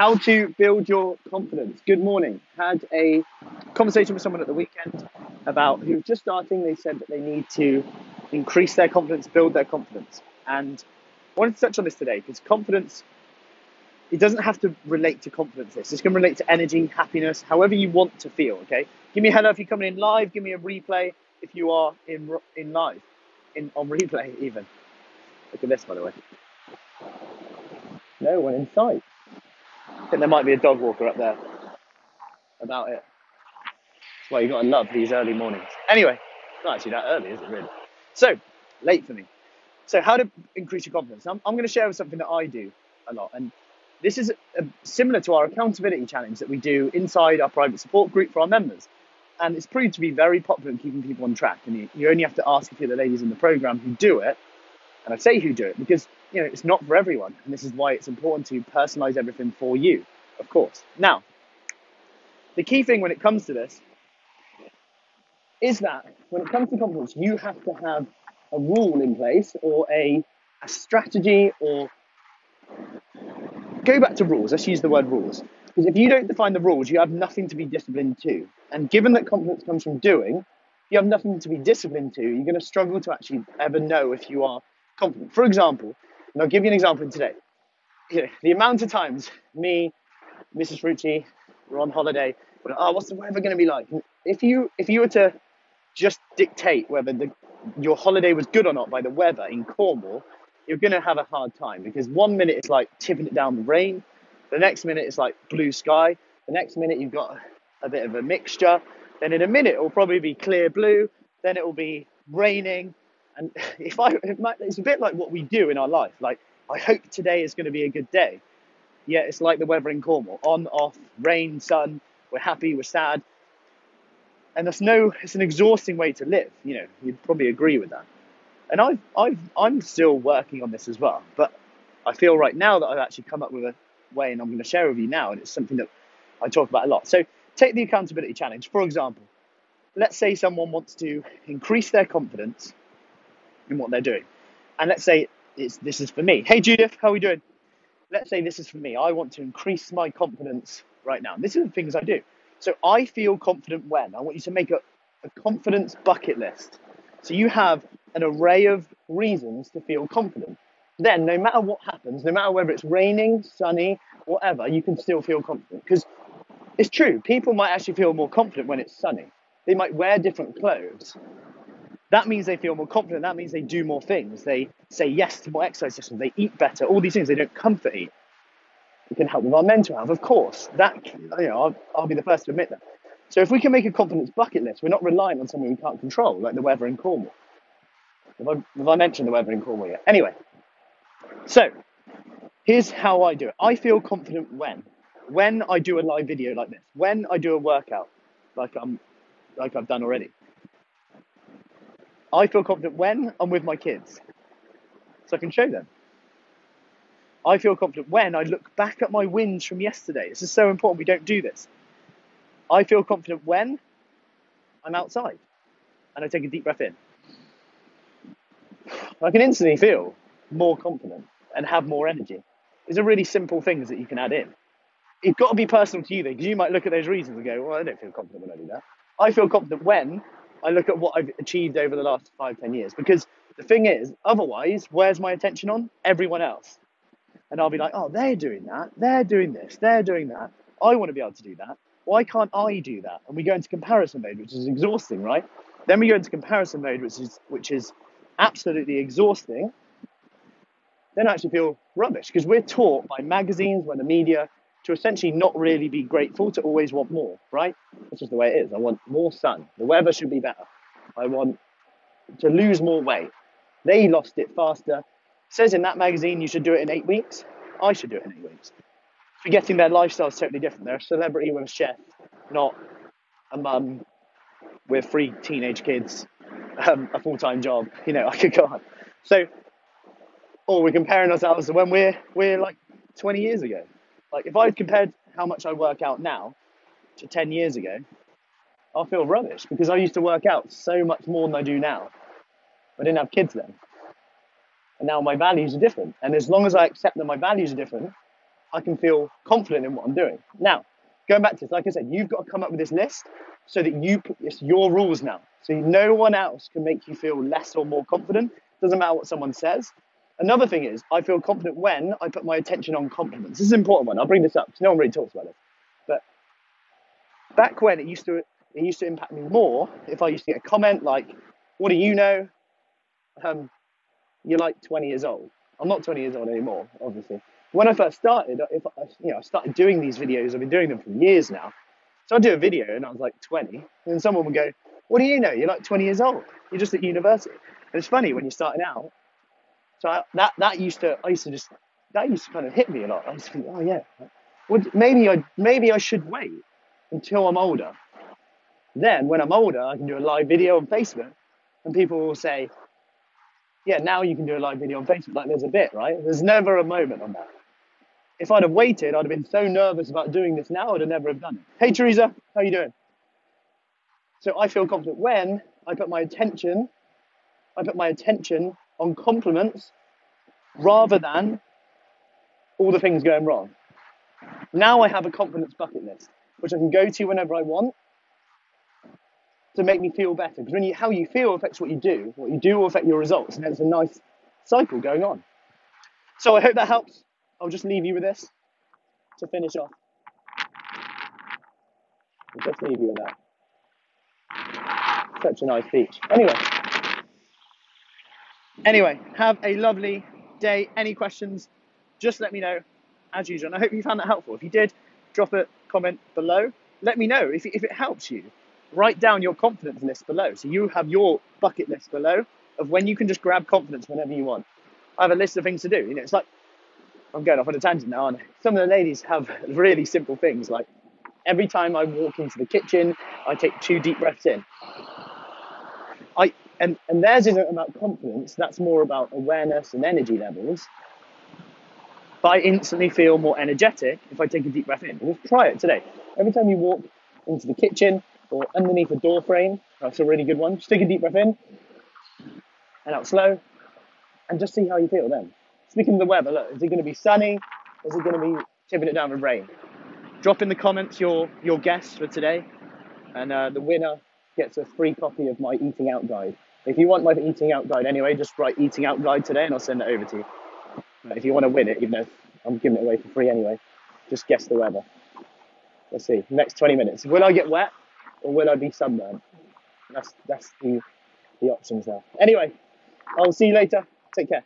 How to build your confidence. Good morning. Had a conversation with someone at the weekend about who just starting. They said that they need to increase their confidence, build their confidence. And I wanted to touch on this today because confidence, it doesn't have to relate to confidence. This going to relate to energy, happiness, however you want to feel. Okay. Give me a hello if you're coming in live. Give me a replay if you are in in live, in on replay even. Look at this, by the way. No one in sight. I think there might be a dog walker up there. About it. That's why you got to love these early mornings. Anyway, not actually that early, is it really? So, late for me. So, how to increase your confidence? I'm, I'm going to share something that I do a lot. And this is a, similar to our accountability challenge that we do inside our private support group for our members. And it's proved to be very popular in keeping people on track. And you, you only have to ask a few of the ladies in the program who do it. And I say who do it because you know, it's not for everyone. And this is why it's important to personalize everything for you, of course. Now, the key thing when it comes to this is that when it comes to confidence, you have to have a rule in place or a, a strategy or go back to rules. Let's use the word rules. Because if you don't define the rules, you have nothing to be disciplined to. And given that confidence comes from doing, you have nothing to be disciplined to, you're going to struggle to actually ever know if you are confident. For example, and I'll give you an example today. You know, the amount of times me, Mrs. Frucci, we're on holiday, we're like, oh, what's the weather going to be like? If you if you were to just dictate whether the, your holiday was good or not by the weather in Cornwall, you're going to have a hard time because one minute it's like tipping it down the rain, the next minute it's like blue sky, the next minute you've got a bit of a mixture, then in a minute it will probably be clear blue, then it will be raining, and if I, it's a bit like what we do in our life. Like, I hope today is going to be a good day. Yeah, it's like the weather in Cornwall on, off, rain, sun. We're happy, we're sad. And that's no, it's an exhausting way to live. You know, you'd probably agree with that. And I've, I've, I'm still working on this as well. But I feel right now that I've actually come up with a way, and I'm going to share with you now. And it's something that I talk about a lot. So take the accountability challenge, for example. Let's say someone wants to increase their confidence in what they're doing. And let's say it's, this is for me. Hey, Judith, how are we doing? Let's say this is for me. I want to increase my confidence right now. This is the things I do. So I feel confident when I want you to make a, a confidence bucket list. So you have an array of reasons to feel confident. Then, no matter what happens, no matter whether it's raining, sunny, whatever, you can still feel confident. Because it's true, people might actually feel more confident when it's sunny. They might wear different clothes that means they feel more confident. That means they do more things. They say yes to more exercise sessions. They eat better. All these things. They don't comfort eat. It can help with our mental health, of course. That you know, I'll, I'll be the first to admit that. So if we can make a confidence bucket list, we're not relying on something we can't control, like the weather in Cornwall. Have I, have I mentioned the weather in Cornwall yet? Anyway, so here's how I do it. I feel confident when, when I do a live video like this, when I do a workout, like I'm, like I've done already. I feel confident when I'm with my kids, so I can show them. I feel confident when I look back at my wins from yesterday. This is so important. We don't do this. I feel confident when I'm outside and I take a deep breath in. I can instantly feel more confident and have more energy. These are really simple things that you can add in. It's got to be personal to you though, because you might look at those reasons and go, well, I don't feel confident when I do that. I feel confident when I look at what I've achieved over the last five, ten years. Because the thing is, otherwise, where's my attention on? Everyone else. And I'll be like, oh, they're doing that. They're doing this. They're doing that. I want to be able to do that. Why can't I do that? And we go into comparison mode, which is exhausting, right? Then we go into comparison mode, which is which is absolutely exhausting. Then I actually feel rubbish because we're taught by magazines, by the media, to essentially not really be grateful, to always want more, right? That's just the way it is. I want more sun. The weather should be better. I want to lose more weight. They lost it faster. It says in that magazine you should do it in eight weeks. I should do it in eight weeks. Forgetting their lifestyle is totally different. They're a celebrity with a chef, not a mum with three teenage kids, um, a full time job. You know, I could go on. So, or we're comparing ourselves to when we're we're like 20 years ago. Like if I compared how much I work out now to 10 years ago, I'll feel rubbish because I used to work out so much more than I do now. I didn't have kids then. And now my values are different. And as long as I accept that my values are different, I can feel confident in what I'm doing. Now, going back to this, like I said, you've got to come up with this list so that you put it's your rules now. So no one else can make you feel less or more confident. Doesn't matter what someone says. Another thing is, I feel confident when I put my attention on compliments. This is an important one. I'll bring this up because no one really talks about it. But back when it used to, it used to impact me more if I used to get a comment like, "What do you know? Um, you're like 20 years old." I'm not 20 years old anymore, obviously. When I first started, if I, you know, I started doing these videos. I've been doing them for years now. So I'd do a video and I was like 20, and someone would go, "What do you know? You're like 20 years old. You're just at university." And it's funny when you're starting out so I, that that used to I used to just that used to kind of hit me a lot. I was thinking, oh yeah, would maybe I maybe I should wait until I'm older. Then when I'm older, I can do a live video on Facebook, and people will say, yeah, now you can do a live video on Facebook. Like there's a bit, right? There's never a moment on that. If I'd have waited, I'd have been so nervous about doing this now, I'd have never have done it. Hey Teresa, how you doing? So I feel confident when I put my attention, I put my attention on compliments rather than all the things going wrong. Now I have a confidence bucket list, which I can go to whenever I want to make me feel better. Because when you, how you feel affects what you do. What you do will affect your results, and it's a nice cycle going on. So I hope that helps. I'll just leave you with this to finish off. I'll just leave you with that. Such a nice beach. Anyway. Anyway, have a lovely day. Any questions, just let me know as usual. And I hope you found that helpful. If you did, drop a comment below. Let me know if, if it helps you. Write down your confidence list below. So you have your bucket list below of when you can just grab confidence whenever you want. I have a list of things to do. You know, it's like I'm going off on a tangent now, and some of the ladies have really simple things like every time I walk into the kitchen, I take two deep breaths in. I and, and theirs isn't about confidence, that's more about awareness and energy levels. But I instantly feel more energetic if I take a deep breath in. Just try it today. Every time you walk into the kitchen or underneath a door frame, that's a really good one. Just take a deep breath in and out slow and just see how you feel then. Speaking of the weather, look, is it going to be sunny? Is it going to be chipping it down with rain? Drop in the comments your, your guess for today, and uh, the winner gets a free copy of my eating out guide. If you want my eating out guide anyway, just write eating out guide today and I'll send it over to you. But if you want to win it, even though I'm giving it away for free anyway, just guess the weather. Let's see, next 20 minutes. Will I get wet or will I be sunburned? That's, that's the, the options there. Anyway, I'll see you later. Take care.